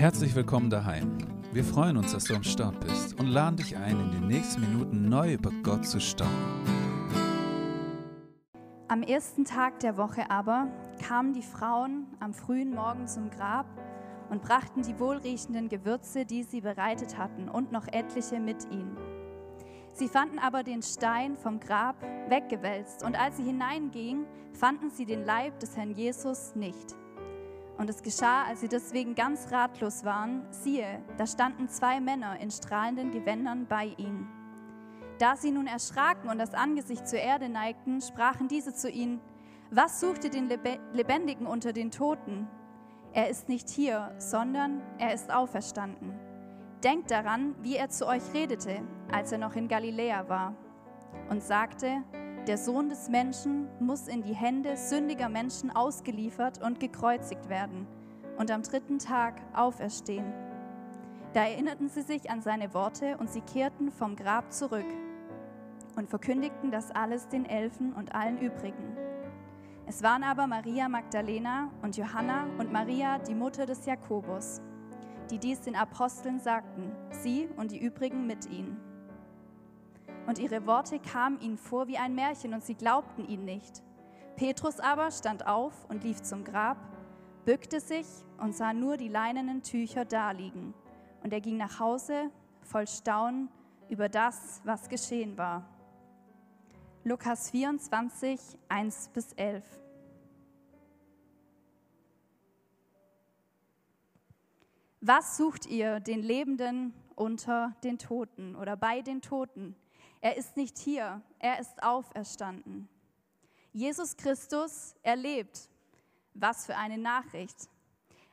Herzlich willkommen daheim. Wir freuen uns, dass du am Start bist und laden dich ein, in den nächsten Minuten neu über Gott zu staunen. Am ersten Tag der Woche aber kamen die Frauen am frühen Morgen zum Grab und brachten die wohlriechenden Gewürze, die sie bereitet hatten, und noch etliche mit ihnen. Sie fanden aber den Stein vom Grab weggewälzt, und als sie hineingingen, fanden sie den Leib des Herrn Jesus nicht. Und es geschah, als sie deswegen ganz ratlos waren, siehe, da standen zwei Männer in strahlenden Gewändern bei ihnen. Da sie nun erschraken und das Angesicht zur Erde neigten, sprachen diese zu ihnen, was sucht ihr den Lebendigen unter den Toten? Er ist nicht hier, sondern er ist auferstanden. Denkt daran, wie er zu euch redete, als er noch in Galiläa war, und sagte, der Sohn des Menschen muss in die Hände sündiger Menschen ausgeliefert und gekreuzigt werden und am dritten Tag auferstehen. Da erinnerten sie sich an seine Worte und sie kehrten vom Grab zurück und verkündigten das alles den Elfen und allen übrigen. Es waren aber Maria Magdalena und Johanna und Maria, die Mutter des Jakobus, die dies den Aposteln sagten, sie und die übrigen mit ihnen und ihre Worte kamen ihnen vor wie ein Märchen und sie glaubten ihn nicht. Petrus aber stand auf und lief zum Grab, bückte sich und sah nur die leinenen Tücher daliegen. Und er ging nach Hause voll Staunen über das, was geschehen war. Lukas 24, 1 bis 11. Was sucht ihr den Lebenden unter den Toten oder bei den Toten? Er ist nicht hier, er ist auferstanden. Jesus Christus erlebt. Was für eine Nachricht.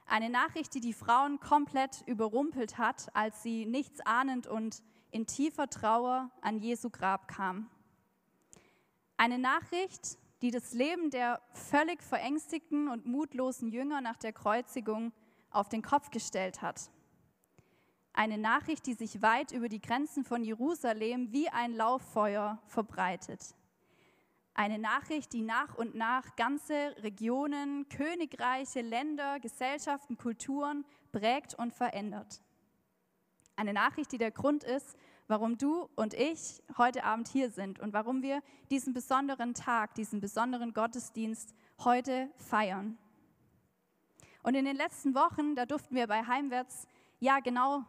Eine Nachricht, die die Frauen komplett überrumpelt hat, als sie nichts ahnend und in tiefer Trauer an Jesu Grab kam. Eine Nachricht, die das Leben der völlig verängstigten und mutlosen Jünger nach der Kreuzigung auf den Kopf gestellt hat. Eine Nachricht, die sich weit über die Grenzen von Jerusalem wie ein Lauffeuer verbreitet. Eine Nachricht, die nach und nach ganze Regionen, Königreiche, Länder, Gesellschaften, Kulturen prägt und verändert. Eine Nachricht, die der Grund ist, warum du und ich heute Abend hier sind und warum wir diesen besonderen Tag, diesen besonderen Gottesdienst heute feiern. Und in den letzten Wochen, da durften wir bei Heimwärts ja genau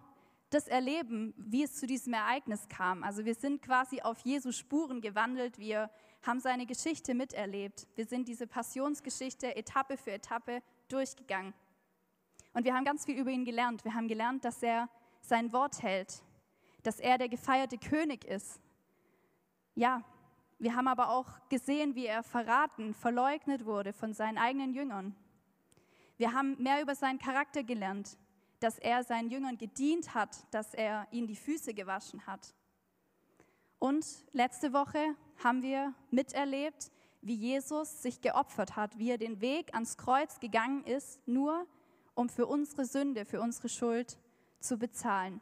das erleben, wie es zu diesem Ereignis kam. Also wir sind quasi auf Jesu Spuren gewandelt, wir haben seine Geschichte miterlebt. Wir sind diese Passionsgeschichte Etappe für Etappe durchgegangen. Und wir haben ganz viel über ihn gelernt. Wir haben gelernt, dass er sein Wort hält, dass er der gefeierte König ist. Ja, wir haben aber auch gesehen, wie er verraten, verleugnet wurde von seinen eigenen Jüngern. Wir haben mehr über seinen Charakter gelernt, dass er seinen Jüngern gedient hat, dass er ihnen die Füße gewaschen hat. Und letzte Woche haben wir miterlebt, wie Jesus sich geopfert hat, wie er den Weg ans Kreuz gegangen ist, nur um für unsere Sünde, für unsere Schuld zu bezahlen.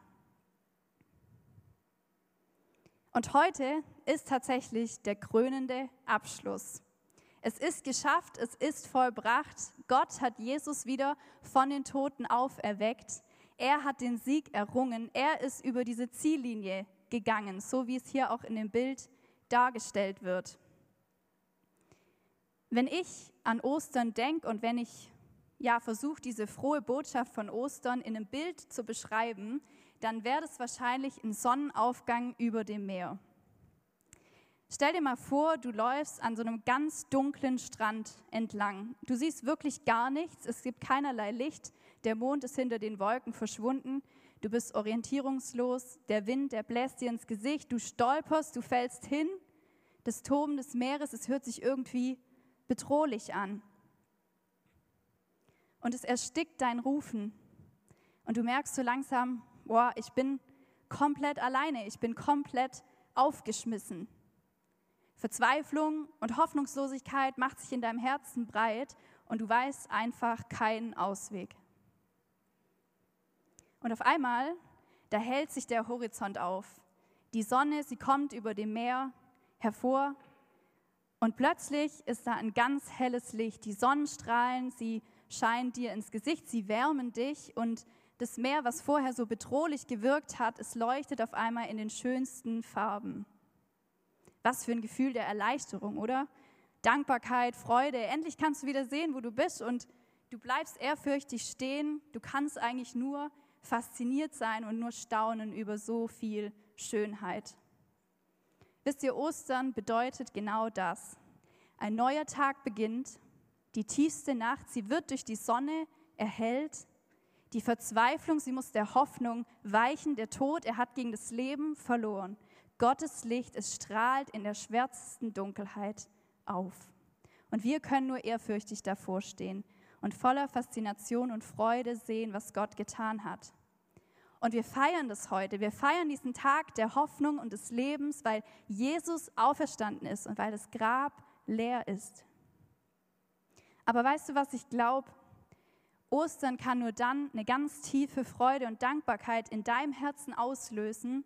Und heute ist tatsächlich der krönende Abschluss. Es ist geschafft, es ist vollbracht. Gott hat Jesus wieder von den Toten auferweckt. Er hat den Sieg errungen. Er ist über diese Ziellinie gegangen, so wie es hier auch in dem Bild dargestellt wird. Wenn ich an Ostern denke und wenn ich ja versuche, diese frohe Botschaft von Ostern in einem Bild zu beschreiben, dann wäre das wahrscheinlich ein Sonnenaufgang über dem Meer. Stell dir mal vor, du läufst an so einem ganz dunklen Strand entlang. Du siehst wirklich gar nichts, es gibt keinerlei Licht, der Mond ist hinter den Wolken verschwunden, du bist orientierungslos, der Wind, der bläst dir ins Gesicht, du stolperst, du fällst hin, das Toben des Meeres, es hört sich irgendwie bedrohlich an. Und es erstickt dein Rufen. Und du merkst so langsam, boah, ich bin komplett alleine, ich bin komplett aufgeschmissen. Verzweiflung und Hoffnungslosigkeit macht sich in deinem Herzen breit und du weißt einfach keinen Ausweg. Und auf einmal, da hält sich der Horizont auf. Die Sonne, sie kommt über dem Meer hervor und plötzlich ist da ein ganz helles Licht. Die Sonnenstrahlen, sie scheinen dir ins Gesicht, sie wärmen dich und Das Meer, was vorher so bedrohlich gewirkt hat, es leuchtet auf einmal in den schönsten Farben. Was für ein Gefühl der Erleichterung, oder? Dankbarkeit, Freude. Endlich kannst du wieder sehen, wo du bist und du bleibst ehrfürchtig stehen. Du kannst eigentlich nur fasziniert sein und nur staunen über so viel Schönheit. Wisst ihr, Ostern bedeutet genau das. Ein neuer Tag beginnt, die tiefste Nacht, sie wird durch die Sonne erhellt. Die Verzweiflung, sie muss der Hoffnung weichen. Der Tod, er hat gegen das Leben verloren. Gottes Licht, es strahlt in der schwärzesten Dunkelheit auf. Und wir können nur ehrfürchtig davor stehen und voller Faszination und Freude sehen, was Gott getan hat. Und wir feiern das heute. Wir feiern diesen Tag der Hoffnung und des Lebens, weil Jesus auferstanden ist und weil das Grab leer ist. Aber weißt du, was ich glaube? Ostern kann nur dann eine ganz tiefe Freude und Dankbarkeit in deinem Herzen auslösen,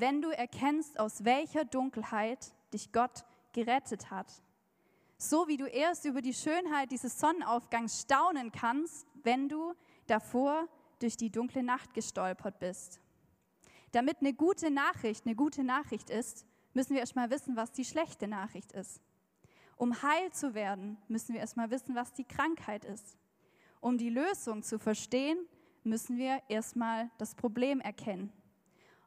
wenn du erkennst, aus welcher Dunkelheit dich Gott gerettet hat. So wie du erst über die Schönheit dieses Sonnenaufgangs staunen kannst, wenn du davor durch die dunkle Nacht gestolpert bist. Damit eine gute Nachricht eine gute Nachricht ist, müssen wir erstmal wissen, was die schlechte Nachricht ist. Um heil zu werden, müssen wir erstmal wissen, was die Krankheit ist. Um die Lösung zu verstehen, müssen wir erstmal das Problem erkennen.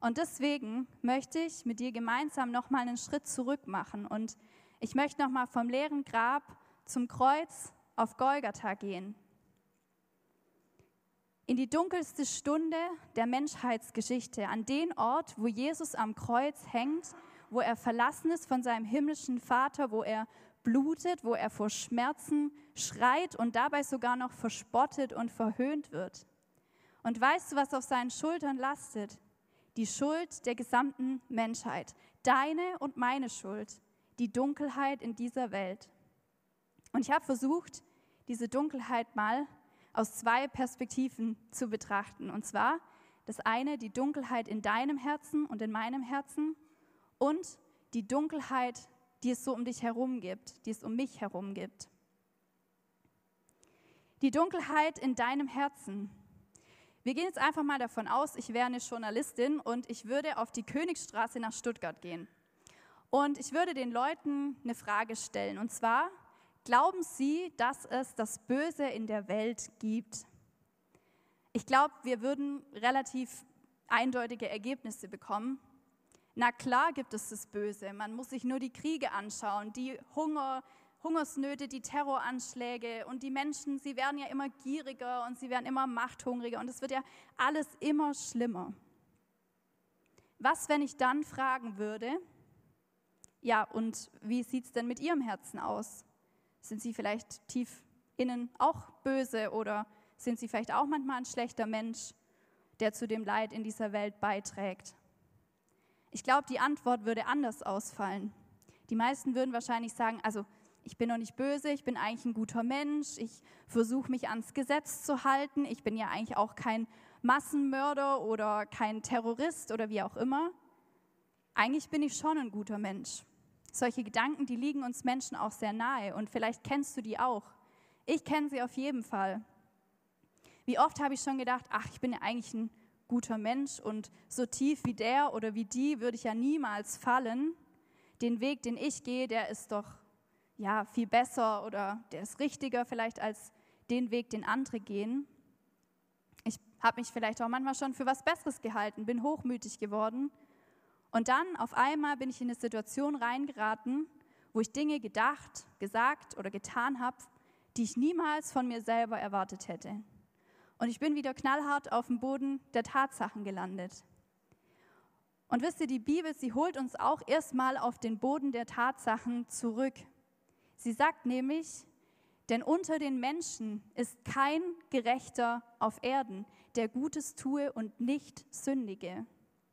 Und deswegen möchte ich mit dir gemeinsam nochmal einen Schritt zurück machen und ich möchte nochmal vom leeren Grab zum Kreuz auf Golgatha gehen in die dunkelste Stunde der Menschheitsgeschichte, an den Ort, wo Jesus am Kreuz hängt, wo er verlassen ist von seinem himmlischen Vater, wo er blutet, wo er vor Schmerzen schreit und dabei sogar noch verspottet und verhöhnt wird. Und weißt du, was auf seinen Schultern lastet? Die Schuld der gesamten Menschheit, deine und meine Schuld, die Dunkelheit in dieser Welt. Und ich habe versucht, diese Dunkelheit mal aus zwei Perspektiven zu betrachten. Und zwar das eine, die Dunkelheit in deinem Herzen und in meinem Herzen und die Dunkelheit, die es so um dich herum gibt, die es um mich herum gibt. Die Dunkelheit in deinem Herzen. Wir gehen jetzt einfach mal davon aus, ich wäre eine Journalistin und ich würde auf die Königstraße nach Stuttgart gehen. Und ich würde den Leuten eine Frage stellen. Und zwar, Glauben Sie, dass es das Böse in der Welt gibt? Ich glaube, wir würden relativ eindeutige Ergebnisse bekommen. Na klar gibt es das Böse. Man muss sich nur die Kriege anschauen, die Hunger, Hungersnöte, die Terroranschläge und die Menschen, sie werden ja immer gieriger und sie werden immer machthungriger und es wird ja alles immer schlimmer. Was, wenn ich dann fragen würde, ja, und wie sieht es denn mit Ihrem Herzen aus? Sind sie vielleicht tief innen auch böse oder sind sie vielleicht auch manchmal ein schlechter Mensch, der zu dem Leid in dieser Welt beiträgt? Ich glaube, die Antwort würde anders ausfallen. Die meisten würden wahrscheinlich sagen, also ich bin noch nicht böse, ich bin eigentlich ein guter Mensch, ich versuche mich ans Gesetz zu halten, ich bin ja eigentlich auch kein Massenmörder oder kein Terrorist oder wie auch immer. Eigentlich bin ich schon ein guter Mensch. Solche Gedanken, die liegen uns Menschen auch sehr nahe und vielleicht kennst du die auch. Ich kenne sie auf jeden Fall. Wie oft habe ich schon gedacht, ach, ich bin ja eigentlich ein guter Mensch und so tief wie der oder wie die würde ich ja niemals fallen. Den Weg, den ich gehe, der ist doch ja viel besser oder der ist richtiger vielleicht als den Weg, den andere gehen. Ich habe mich vielleicht auch manchmal schon für was Besseres gehalten, bin hochmütig geworden und dann auf einmal bin ich in eine Situation reingeraten, wo ich Dinge gedacht, gesagt oder getan habe, die ich niemals von mir selber erwartet hätte. Und ich bin wieder knallhart auf dem Boden der Tatsachen gelandet. Und wisst ihr, die Bibel, sie holt uns auch erstmal auf den Boden der Tatsachen zurück. Sie sagt nämlich, denn unter den Menschen ist kein Gerechter auf Erden, der Gutes tue und nicht sündige.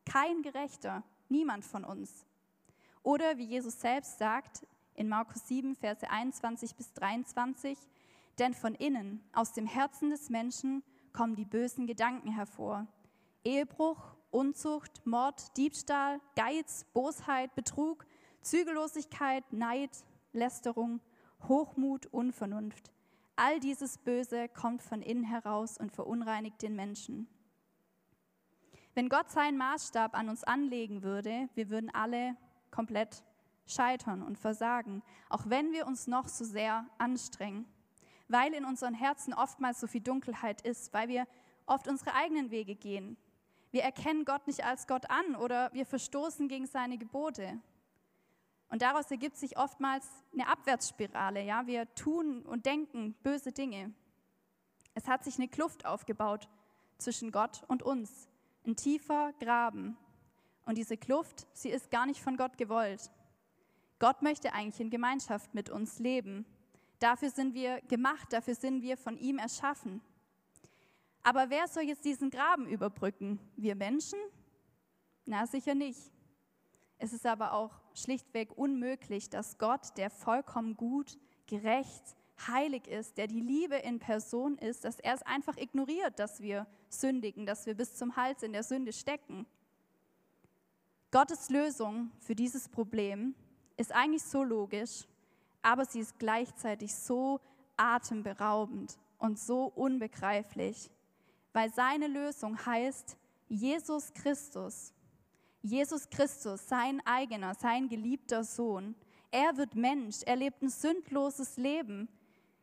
Kein Gerechter. Niemand von uns. Oder wie Jesus selbst sagt in Markus 7, Verse 21 bis 23, denn von innen, aus dem Herzen des Menschen, kommen die bösen Gedanken hervor. Ehebruch, Unzucht, Mord, Diebstahl, Geiz, Bosheit, Betrug, Zügellosigkeit, Neid, Lästerung, Hochmut, Unvernunft. All dieses Böse kommt von innen heraus und verunreinigt den Menschen. Wenn Gott seinen Maßstab an uns anlegen würde, wir würden alle komplett scheitern und versagen, auch wenn wir uns noch so sehr anstrengen, weil in unseren Herzen oftmals so viel Dunkelheit ist, weil wir oft unsere eigenen Wege gehen. Wir erkennen Gott nicht als Gott an oder wir verstoßen gegen seine Gebote. Und daraus ergibt sich oftmals eine Abwärtsspirale. Ja? Wir tun und denken böse Dinge. Es hat sich eine Kluft aufgebaut zwischen Gott und uns, ein tiefer Graben. Und diese Kluft, sie ist gar nicht von Gott gewollt. Gott möchte eigentlich in Gemeinschaft mit uns leben. Dafür sind wir gemacht, dafür sind wir von ihm erschaffen. Aber wer soll jetzt diesen Graben überbrücken? Wir Menschen? Na, sicher nicht. Es ist aber auch schlichtweg unmöglich, dass Gott, der vollkommen gut, gerecht, heilig ist, der die Liebe in Person ist, dass er es einfach ignoriert, dass wir sündigen, dass wir bis zum Hals in der Sünde stecken. Gottes Lösung für dieses Problem ist eigentlich so logisch, aber sie ist gleichzeitig so atemberaubend und so unbegreiflich, weil seine Lösung heißt Jesus Christus, Jesus Christus, sein eigener, sein geliebter Sohn. Er wird Mensch, er lebt ein sündloses Leben.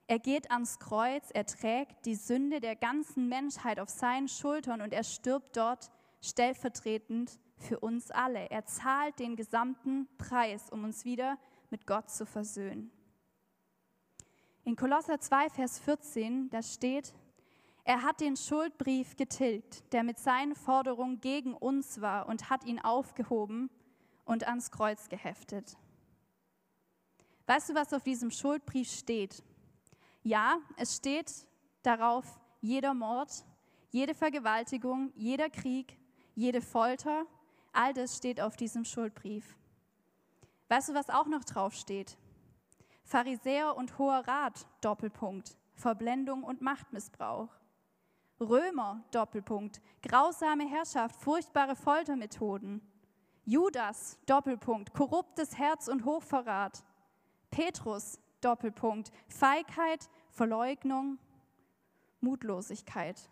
Er geht ans Kreuz, er trägt die Sünde der ganzen Menschheit auf seinen Schultern und er stirbt dort stellvertretend für uns alle. Er zahlt den gesamten Preis, um uns wieder mit Gott zu versöhnen. In Kolosser 2, Vers 14, da steht, er hat den Schuldbrief getilgt, der mit seinen Forderungen gegen uns war, und hat ihn aufgehoben und ans Kreuz geheftet. Weißt du, was auf diesem Schuldbrief steht? Ja, es steht darauf, jeder Mord, jede Vergewaltigung, jeder Krieg, jede Folter, all das steht auf diesem Schuldbrief. Weißt du, was auch noch drauf steht? Pharisäer und Hoher Rat, Doppelpunkt, Verblendung und Machtmissbrauch. Römer, Doppelpunkt, grausame Herrschaft, furchtbare Foltermethoden. Judas, Doppelpunkt, korruptes Herz und Hochverrat. Petrus, Doppelpunkt, Feigheit, Verleugnung, Mutlosigkeit.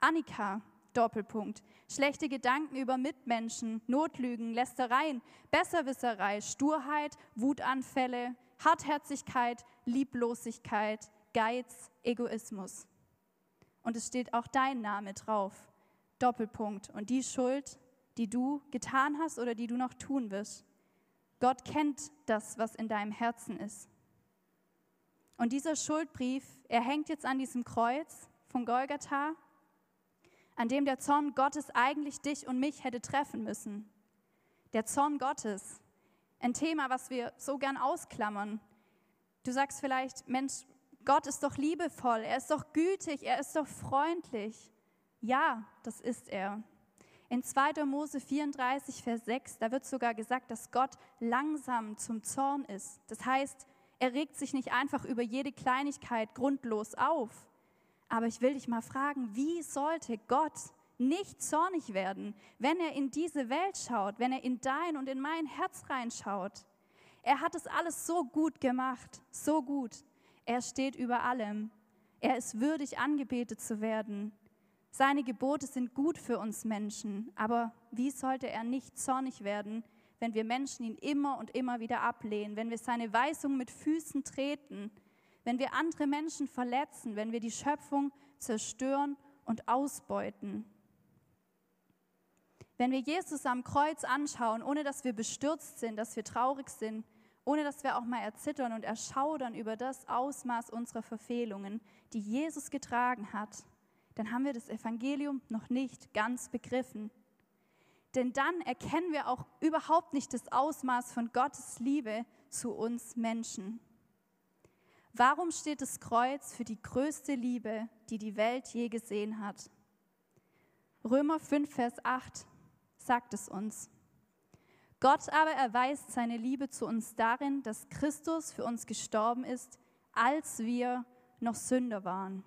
Annika, Doppelpunkt, schlechte Gedanken über Mitmenschen, Notlügen, Lästereien, Besserwisserei, Sturheit, Wutanfälle, Hartherzigkeit, Lieblosigkeit, Geiz, Egoismus und es steht auch dein Name drauf. Doppelpunkt. Und die Schuld, die du getan hast oder die du noch tun wirst. Gott kennt das, was in deinem Herzen ist. Und dieser Schuldbrief, er hängt jetzt an diesem Kreuz von Golgatha, an dem der Zorn Gottes eigentlich dich und mich hätte treffen müssen. Der Zorn Gottes, ein Thema, was wir so gern ausklammern. Du sagst vielleicht, Mensch, Gott ist doch liebevoll, er ist doch gütig, er ist doch freundlich. Ja, das ist er. In 2. Mose 34, Vers 6, da wird sogar gesagt, dass Gott langsam zum Zorn ist. Das heißt, er regt sich nicht einfach über jede Kleinigkeit grundlos auf. Aber ich will dich mal fragen, wie sollte Gott nicht zornig werden, wenn er in diese Welt schaut, wenn er in dein und in mein Herz reinschaut? Er hat es alles so gut gemacht, so gut. Er steht über allem. Er ist würdig, angebetet zu werden. Seine Gebote sind gut für uns Menschen, aber wie sollte er nicht zornig werden, wenn wir Menschen ihn immer und immer wieder ablehnen, wenn wir seine Weisung mit Füßen treten, wenn wir andere Menschen verletzen, wenn wir die Schöpfung zerstören und ausbeuten? Wenn wir Jesus am Kreuz anschauen, ohne dass wir bestürzt sind, dass wir traurig sind, ohne dass wir auch mal erzittern und erschaudern über das Ausmaß unserer Verfehlungen, die Jesus getragen hat, dann haben wir das Evangelium noch nicht ganz begriffen. Denn dann erkennen wir auch überhaupt nicht das Ausmaß von Gottes Liebe zu uns Menschen. Warum steht das Kreuz für die größte Liebe, die die Welt je gesehen hat? Römer 5, Vers 8 sagt es uns. Gott aber erweist seine Liebe zu uns darin, dass Christus für uns gestorben ist, als wir noch Sünder waren.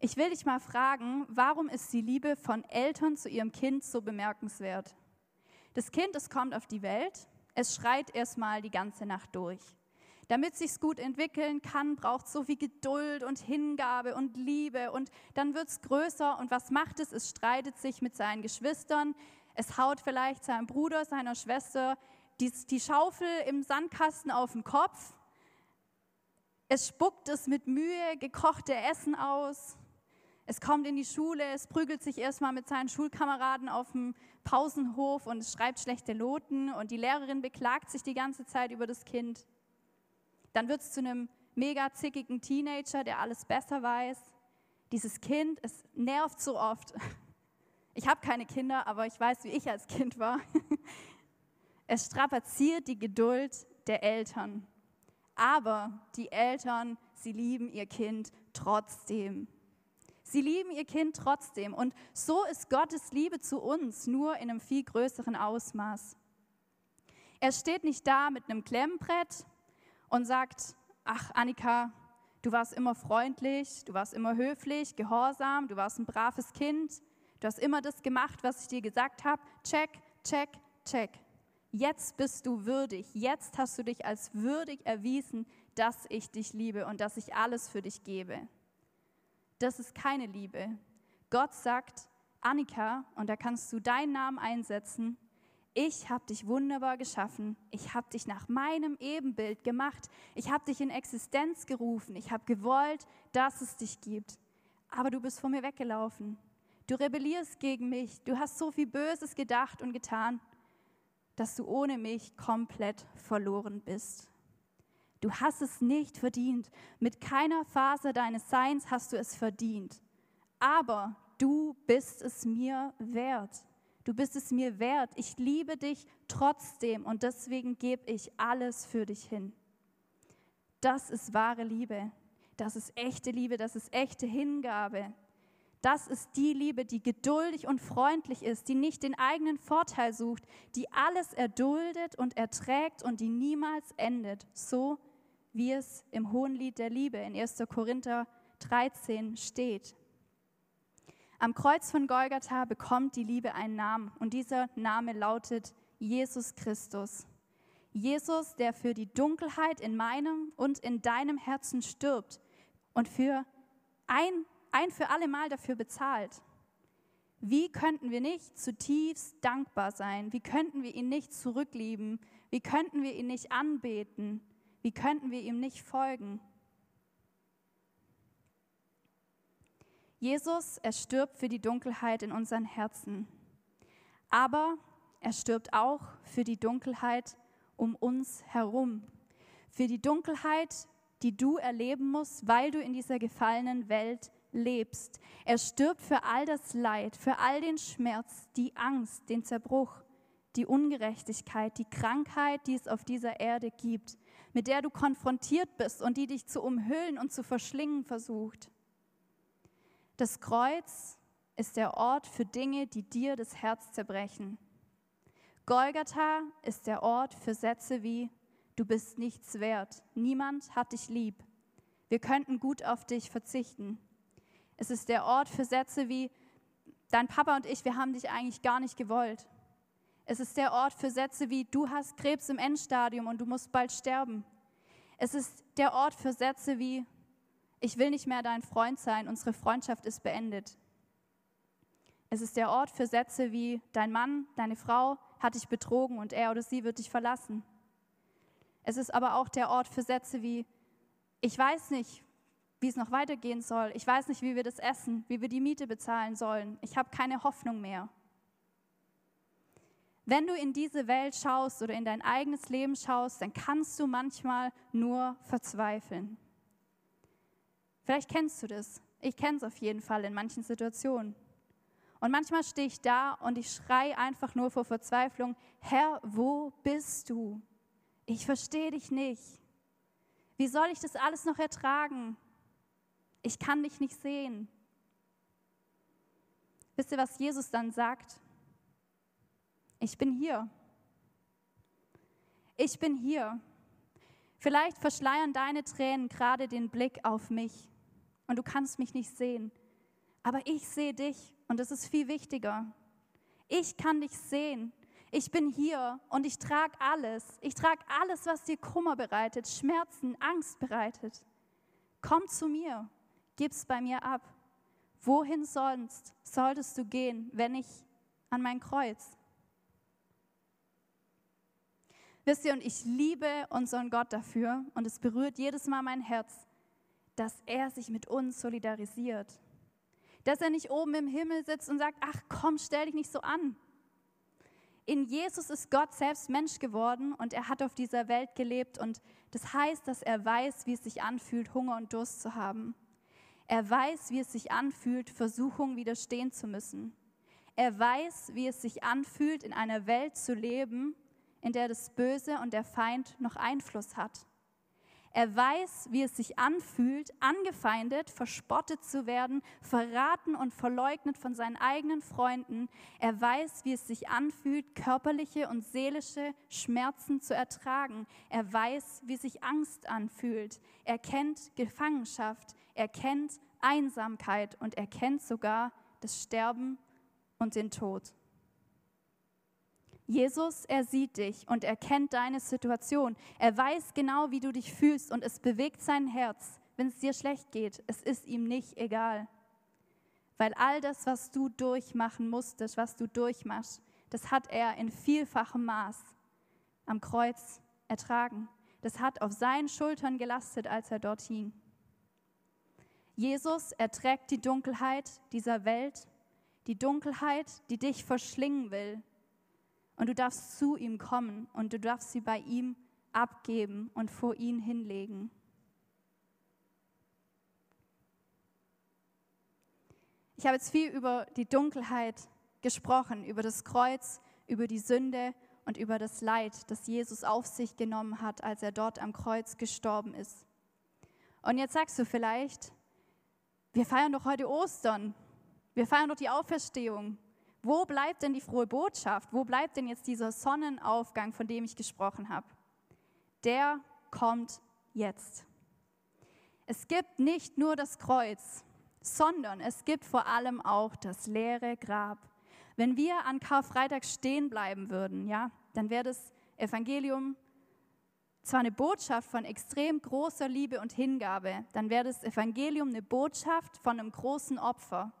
Ich will dich mal fragen, warum ist die Liebe von Eltern zu ihrem Kind so bemerkenswert? Das Kind, es kommt auf die Welt, es schreit erstmal die ganze Nacht durch. Damit sich's gut entwickeln kann, braucht so viel Geduld und Hingabe und Liebe und dann wird's größer und was macht es? Es streitet sich mit seinen Geschwistern, es haut vielleicht seinem Bruder, seiner Schwester die, die Schaufel im Sandkasten auf den Kopf, es spuckt es mit Mühe gekochte Essen aus, es kommt in die Schule, es prügelt sich erstmal mit seinen Schulkameraden auf dem Pausenhof und schreibt schlechte Noten und die Lehrerin beklagt sich die ganze Zeit über das Kind. Dann wird es zu einem mega zickigen Teenager, der alles besser weiß. Dieses Kind, es nervt so oft. Ich habe keine Kinder, aber ich weiß, wie ich als Kind war. Es strapaziert die Geduld der Eltern. Aber die Eltern, sie lieben ihr Kind trotzdem. Sie lieben ihr Kind trotzdem. Und so ist Gottes Liebe zu uns nur in einem viel größeren Ausmaß. Er steht nicht da mit einem Klemmbrett und sagt, ach Annika, du warst immer freundlich, du warst immer höflich, gehorsam, du warst ein braves Kind, du hast immer das gemacht, was ich dir gesagt habe. Check, check, check. Jetzt bist du würdig, jetzt hast du dich als würdig erwiesen, dass ich dich liebe und dass ich alles für dich gebe. Das ist keine Liebe. Gott sagt, Annika, und da kannst du deinen Namen einsetzen, ich habe dich wunderbar geschaffen, ich habe dich nach meinem Ebenbild gemacht, ich habe dich in Existenz gerufen, ich habe gewollt, dass es dich gibt. Aber du bist vor mir weggelaufen. Du rebellierst gegen mich, du hast so viel Böses gedacht und getan, dass du ohne mich komplett verloren bist. Du hast es nicht verdient. Mit keiner Phase deines Seins hast du es verdient. Aber du bist es mir wert. Du bist es mir wert. Ich liebe dich trotzdem und deswegen gebe ich alles für dich hin. Das ist wahre Liebe. Das ist echte Liebe. Das ist echte Hingabe. Das ist die Liebe, die geduldig und freundlich ist, die nicht den eigenen Vorteil sucht, die alles erduldet und erträgt und die niemals endet. So wie es im Hohenlied der Liebe in 1. Korinther 13 steht. Am Kreuz von Golgatha bekommt die Liebe einen Namen und dieser Name lautet Jesus Christus. Jesus, der für die Dunkelheit in meinem und in deinem Herzen stirbt und für ein, ein für alle Mal dafür bezahlt. Wie könnten wir nicht zutiefst dankbar sein? Wie könnten wir ihn nicht zurücklieben? Wie könnten wir ihn nicht anbeten? Wie könnten wir ihm nicht folgen? Jesus, er stirbt für die Dunkelheit in unseren Herzen. Aber er stirbt auch für die Dunkelheit um uns herum. Für die Dunkelheit, die du erleben musst, weil du in dieser gefallenen Welt lebst. Er stirbt für all das Leid, für all den Schmerz, die Angst, den Zerbruch, die Ungerechtigkeit, die Krankheit, die es auf dieser Erde gibt mit der du konfrontiert bist und die dich zu umhüllen und zu verschlingen versucht. Das Kreuz ist der Ort für Dinge, die dir das Herz zerbrechen. Golgatha ist der Ort für Sätze wie, du bist nichts wert, niemand hat dich lieb, wir könnten gut auf dich verzichten. Es ist der Ort für Sätze wie, dein Papa und ich, wir haben dich eigentlich gar nicht gewollt. Es ist der Ort für Sätze wie, du hast Krebs im Endstadium und du musst bald sterben. Es ist der Ort für Sätze wie, ich will nicht mehr dein Freund sein, unsere Freundschaft ist beendet. Es ist der Ort für Sätze wie, dein Mann, deine Frau hat dich betrogen und er oder sie wird dich verlassen. Es ist aber auch der Ort für Sätze wie, ich weiß nicht, wie es noch weitergehen soll. Ich weiß nicht, wie wir das essen, wie wir die Miete bezahlen sollen. Ich habe keine Hoffnung mehr. Wenn du in diese Welt schaust oder in dein eigenes Leben schaust, dann kannst du manchmal nur verzweifeln. Vielleicht kennst du das. Ich kenne es auf jeden Fall in manchen Situationen. Und manchmal stehe ich da und ich schreie einfach nur vor Verzweiflung, Herr, wo bist du? Ich verstehe dich nicht. Wie soll ich das alles noch ertragen? Ich kann dich nicht sehen. Wisst ihr, was Jesus dann sagt? ich bin hier. Ich bin hier. Vielleicht verschleiern deine Tränen gerade den Blick auf mich und du kannst mich nicht sehen. Aber ich sehe dich und das ist viel wichtiger. Ich kann dich sehen. Ich bin hier und ich trage alles. Ich trage alles, was dir Kummer bereitet, Schmerzen, Angst bereitet. Komm zu mir, gib's bei mir ab. Wohin sonst solltest du gehen, wenn ich an mein Kreuz? Wisst ihr, und ich liebe unseren Gott dafür und es berührt jedes Mal mein Herz, dass er sich mit uns solidarisiert. Dass er nicht oben im Himmel sitzt und sagt, ach komm, stell dich nicht so an. In Jesus ist Gott selbst Mensch geworden und er hat auf dieser Welt gelebt und das heißt, dass er weiß, wie es sich anfühlt, Hunger und Durst zu haben. Er weiß, wie es sich anfühlt, Versuchungen widerstehen zu müssen. Er weiß, wie es sich anfühlt, in einer Welt zu leben, in der das Böse und der Feind noch Einfluss hat. Er weiß, wie es sich anfühlt, angefeindet, verspottet zu werden, verraten und verleugnet von seinen eigenen Freunden. Er weiß, wie es sich anfühlt, körperliche und seelische Schmerzen zu ertragen. Er weiß, wie sich Angst anfühlt. Er kennt Gefangenschaft. Er kennt Einsamkeit und er kennt sogar das Sterben und den Tod. Jesus, er sieht dich und er kennt deine Situation. Er weiß genau, wie du dich fühlst und es bewegt sein Herz, wenn es dir schlecht geht. Es ist ihm nicht egal. Weil all das, was du durchmachen musstest, was du durchmachst, das hat er in vielfachem Maß am Kreuz ertragen. Das hat auf seinen Schultern gelastet, als er dort hing. Jesus erträgt die Dunkelheit dieser Welt, die Dunkelheit, die dich verschlingen will, und du darfst zu ihm kommen und du darfst sie bei ihm abgeben und vor ihn hinlegen. Ich habe jetzt viel über die Dunkelheit gesprochen, über das Kreuz, über die Sünde und über das Leid, das Jesus auf sich genommen hat, als er dort am Kreuz gestorben ist. Und jetzt sagst du vielleicht, wir feiern doch heute Ostern, wir feiern doch die Auferstehung. Wo bleibt denn die frohe Botschaft? Wo bleibt denn jetzt dieser Sonnenaufgang, von dem ich gesprochen habe? Der kommt jetzt. Es gibt nicht nur das Kreuz, sondern es gibt vor allem auch das leere Grab. Wenn wir an Karfreitag stehen bleiben würden, ja, dann wäre das Evangelium zwar eine Botschaft von extrem großer Liebe und Hingabe, dann wäre das Evangelium eine Botschaft von einem großen Opfer.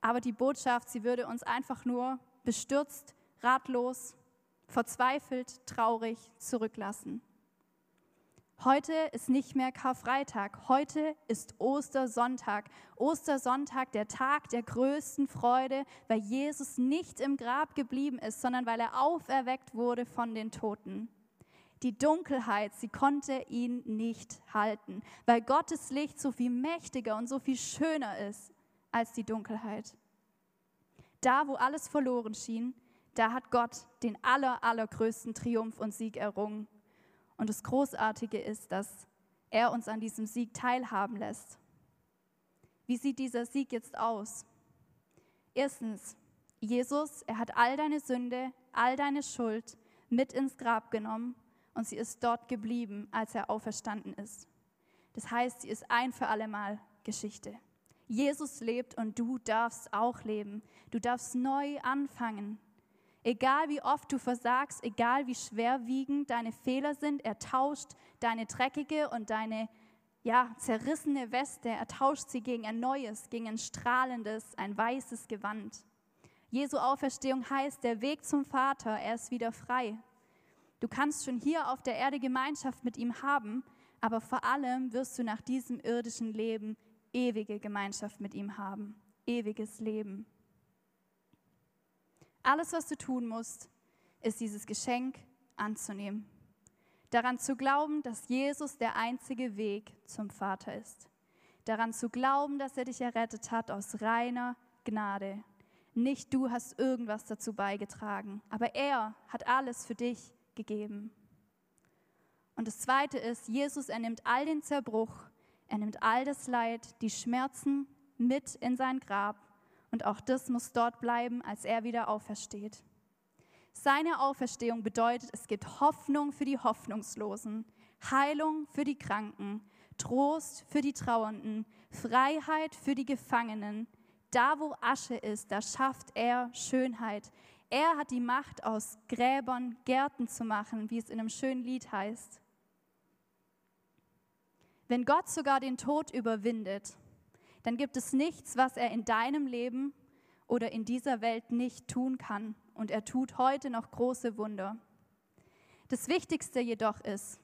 Aber die Botschaft, sie würde uns einfach nur bestürzt, ratlos, verzweifelt, traurig zurücklassen. Heute ist nicht mehr Karfreitag, heute ist Ostersonntag. Ostersonntag, der Tag der größten Freude, weil Jesus nicht im Grab geblieben ist, sondern weil er auferweckt wurde von den Toten. Die Dunkelheit, sie konnte ihn nicht halten, weil Gottes Licht so viel mächtiger und so viel schöner ist als die Dunkelheit. Da, wo alles verloren schien, da hat Gott den aller, allergrößten Triumph und Sieg errungen. Und das Großartige ist, dass er uns an diesem Sieg teilhaben lässt. Wie sieht dieser Sieg jetzt aus? Erstens, Jesus, er hat all deine Sünde, all deine Schuld mit ins Grab genommen und sie ist dort geblieben, als er auferstanden ist. Das heißt, sie ist ein für allemal Geschichte. Jesus lebt und du darfst auch leben. Du darfst neu anfangen. Egal wie oft du versagst, egal wie schwerwiegend deine Fehler sind, er tauscht deine dreckige und deine ja, zerrissene Weste, er tauscht sie gegen ein neues, gegen ein strahlendes, ein weißes Gewand. Jesu Auferstehung heißt, der Weg zum Vater, er ist wieder frei. Du kannst schon hier auf der Erde Gemeinschaft mit ihm haben, aber vor allem wirst du nach diesem irdischen Leben ewige Gemeinschaft mit ihm haben, ewiges Leben. Alles, was du tun musst, ist dieses Geschenk anzunehmen. Daran zu glauben, dass Jesus der einzige Weg zum Vater ist. Daran zu glauben, dass er dich errettet hat aus reiner Gnade. Nicht du hast irgendwas dazu beigetragen, aber er hat alles für dich gegeben. Und das Zweite ist, Jesus, er nimmt all den Zerbruch, er nimmt all das Leid, die Schmerzen mit in sein Grab und auch das muss dort bleiben, als er wieder aufersteht. Seine Auferstehung bedeutet, es gibt Hoffnung für die Hoffnungslosen, Heilung für die Kranken, Trost für die Trauernden, Freiheit für die Gefangenen. Da, wo Asche ist, da schafft er Schönheit. Er hat die Macht, aus Gräbern Gärten zu machen, wie es in einem schönen Lied heißt. Wenn Gott sogar den Tod überwindet, dann gibt es nichts, was er in deinem Leben oder in dieser Welt nicht tun kann. Und er tut heute noch große Wunder. Das Wichtigste jedoch ist,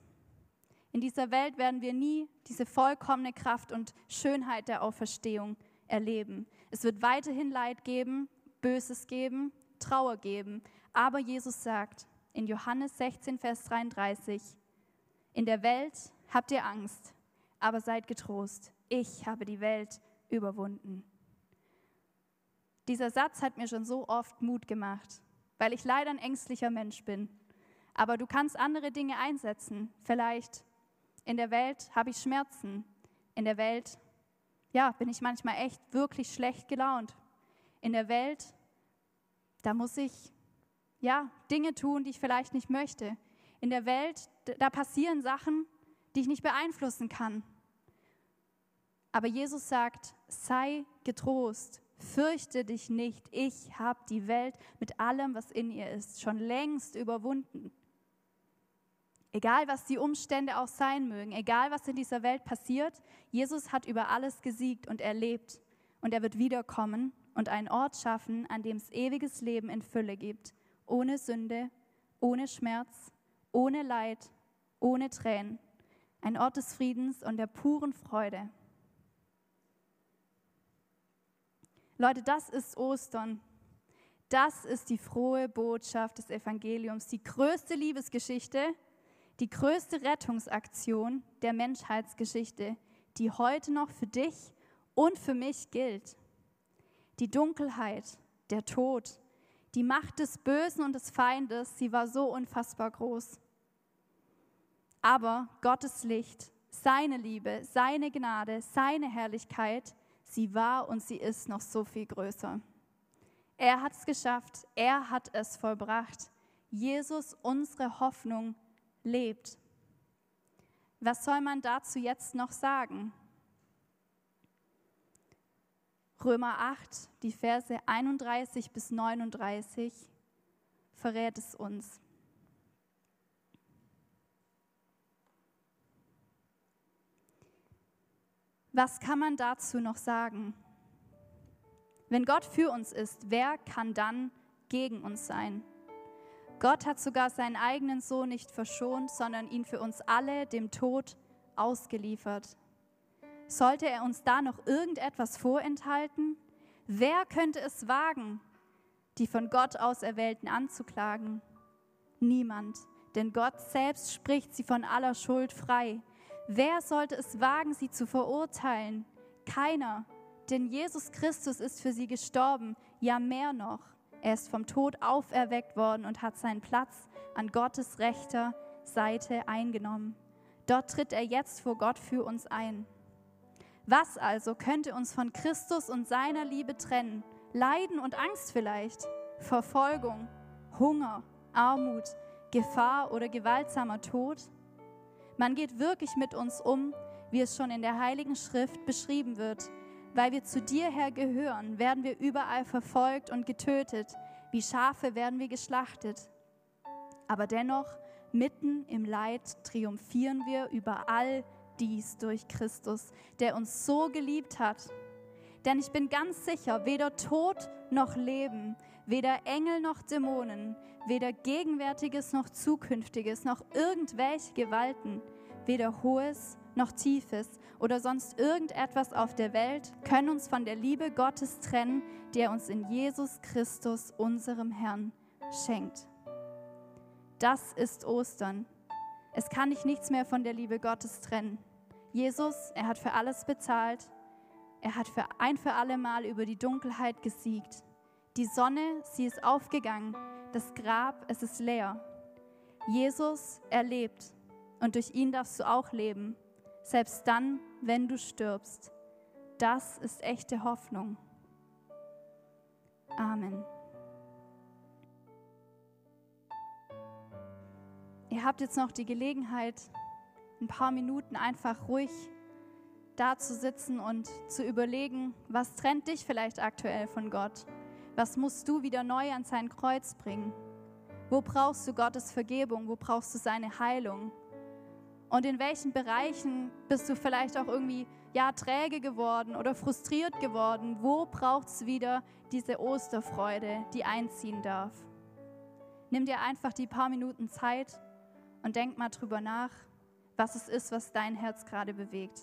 in dieser Welt werden wir nie diese vollkommene Kraft und Schönheit der Auferstehung erleben. Es wird weiterhin Leid geben, Böses geben, Trauer geben. Aber Jesus sagt in Johannes 16, Vers 33, in der Welt habt ihr Angst, aber seid getrost. Ich habe die Welt überwunden. Dieser Satz hat mir schon so oft Mut gemacht, weil ich leider ein ängstlicher Mensch bin. Aber du kannst andere Dinge einsetzen. Vielleicht in der Welt habe ich Schmerzen. In der Welt, ja, bin ich manchmal echt wirklich schlecht gelaunt. In der Welt, da muss ich, ja, Dinge tun, die ich vielleicht nicht möchte. In der Welt, da passieren Sachen, die ich nicht beeinflussen kann. Aber Jesus sagt, sei getrost, fürchte dich nicht, ich habe die Welt mit allem, was in ihr ist, schon längst überwunden. Egal, was die Umstände auch sein mögen, egal, was in dieser Welt passiert, Jesus hat über alles gesiegt und erlebt. Und er wird wiederkommen und einen Ort schaffen, an dem es ewiges Leben in Fülle gibt, ohne Sünde, ohne Schmerz, ohne Leid, ohne Tränen. Ein Ort des Friedens und der puren Freude. Leute, das ist Ostern. Das ist die frohe Botschaft des Evangeliums, die größte Liebesgeschichte, die größte Rettungsaktion der Menschheitsgeschichte, die heute noch für dich und für mich gilt. Die Dunkelheit, der Tod, die Macht des Bösen und des Feindes, sie war so unfassbar groß. Aber Gottes Licht, seine Liebe, seine Gnade, seine Herrlichkeit, sie war und sie ist noch so viel größer. Er hat es geschafft, er hat es vollbracht. Jesus, unsere Hoffnung, lebt. Was soll man dazu jetzt noch sagen? Römer 8, die Verse 31 bis 39 verrät es uns. Was kann man dazu noch sagen? Wenn Gott für uns ist, wer kann dann gegen uns sein? Gott hat sogar seinen eigenen Sohn nicht verschont, sondern ihn für uns alle dem Tod ausgeliefert. Sollte er uns da noch irgendetwas vorenthalten? Wer könnte es wagen, die von Gott auserwählten anzuklagen? Niemand, denn Gott selbst spricht sie von aller Schuld frei. Wer sollte es wagen, sie zu verurteilen? Keiner, denn Jesus Christus ist für sie gestorben, ja mehr noch. Er ist vom Tod auferweckt worden und hat seinen Platz an Gottes rechter Seite eingenommen. Dort tritt er jetzt vor Gott für uns ein. Was also könnte uns von Christus und seiner Liebe trennen? Leiden und Angst vielleicht? Verfolgung, Hunger, Armut, Gefahr oder gewaltsamer Tod? Man geht wirklich mit uns um, wie es schon in der Heiligen Schrift beschrieben wird. Weil wir zu dir her gehören, werden wir überall verfolgt und getötet. Wie Schafe werden wir geschlachtet. Aber dennoch, mitten im Leid triumphieren wir über all dies durch Christus, der uns so geliebt hat. Denn ich bin ganz sicher, weder Tod noch Leben, weder Engel noch Dämonen, weder Gegenwärtiges noch Zukünftiges, noch irgendwelche Gewalten, weder Hohes noch Tiefes oder sonst irgendetwas auf der Welt können uns von der Liebe Gottes trennen, die er uns in Jesus Christus, unserem Herrn, schenkt. Das ist Ostern. Es kann dich nichts mehr von der Liebe Gottes trennen. Jesus, er hat für alles bezahlt. Er hat für ein für alle Mal über die Dunkelheit gesiegt. Die Sonne, sie ist aufgegangen. Das Grab, es ist leer. Jesus, er lebt. Und durch ihn darfst du auch leben selbst dann, wenn du stirbst. Das ist echte Hoffnung. Amen. Ihr habt jetzt noch die Gelegenheit, ein paar Minuten einfach ruhig da zu sitzen und zu überlegen, was trennt dich vielleicht aktuell von Gott? Was musst du wieder neu an sein Kreuz bringen? Wo brauchst du Gottes Vergebung? Wo brauchst du seine Heilung? Und in welchen Bereichen bist du vielleicht auch irgendwie ja träge geworden oder frustriert geworden? Wo braucht es wieder diese Osterfreude, die einziehen darf? Nimm dir einfach die paar Minuten Zeit und denk mal drüber nach, was es ist, was dein Herz gerade bewegt.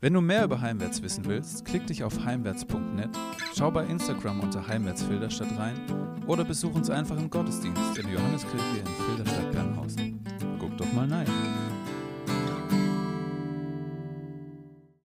Wenn du mehr über Heimwärts wissen willst, klick dich auf heimwärts.net, schau bei Instagram unter Heimwärts rein oder besuch uns einfach im Gottesdienst in der Johanneskirche in Filderstadt-Bernhausen. Guck doch mal rein.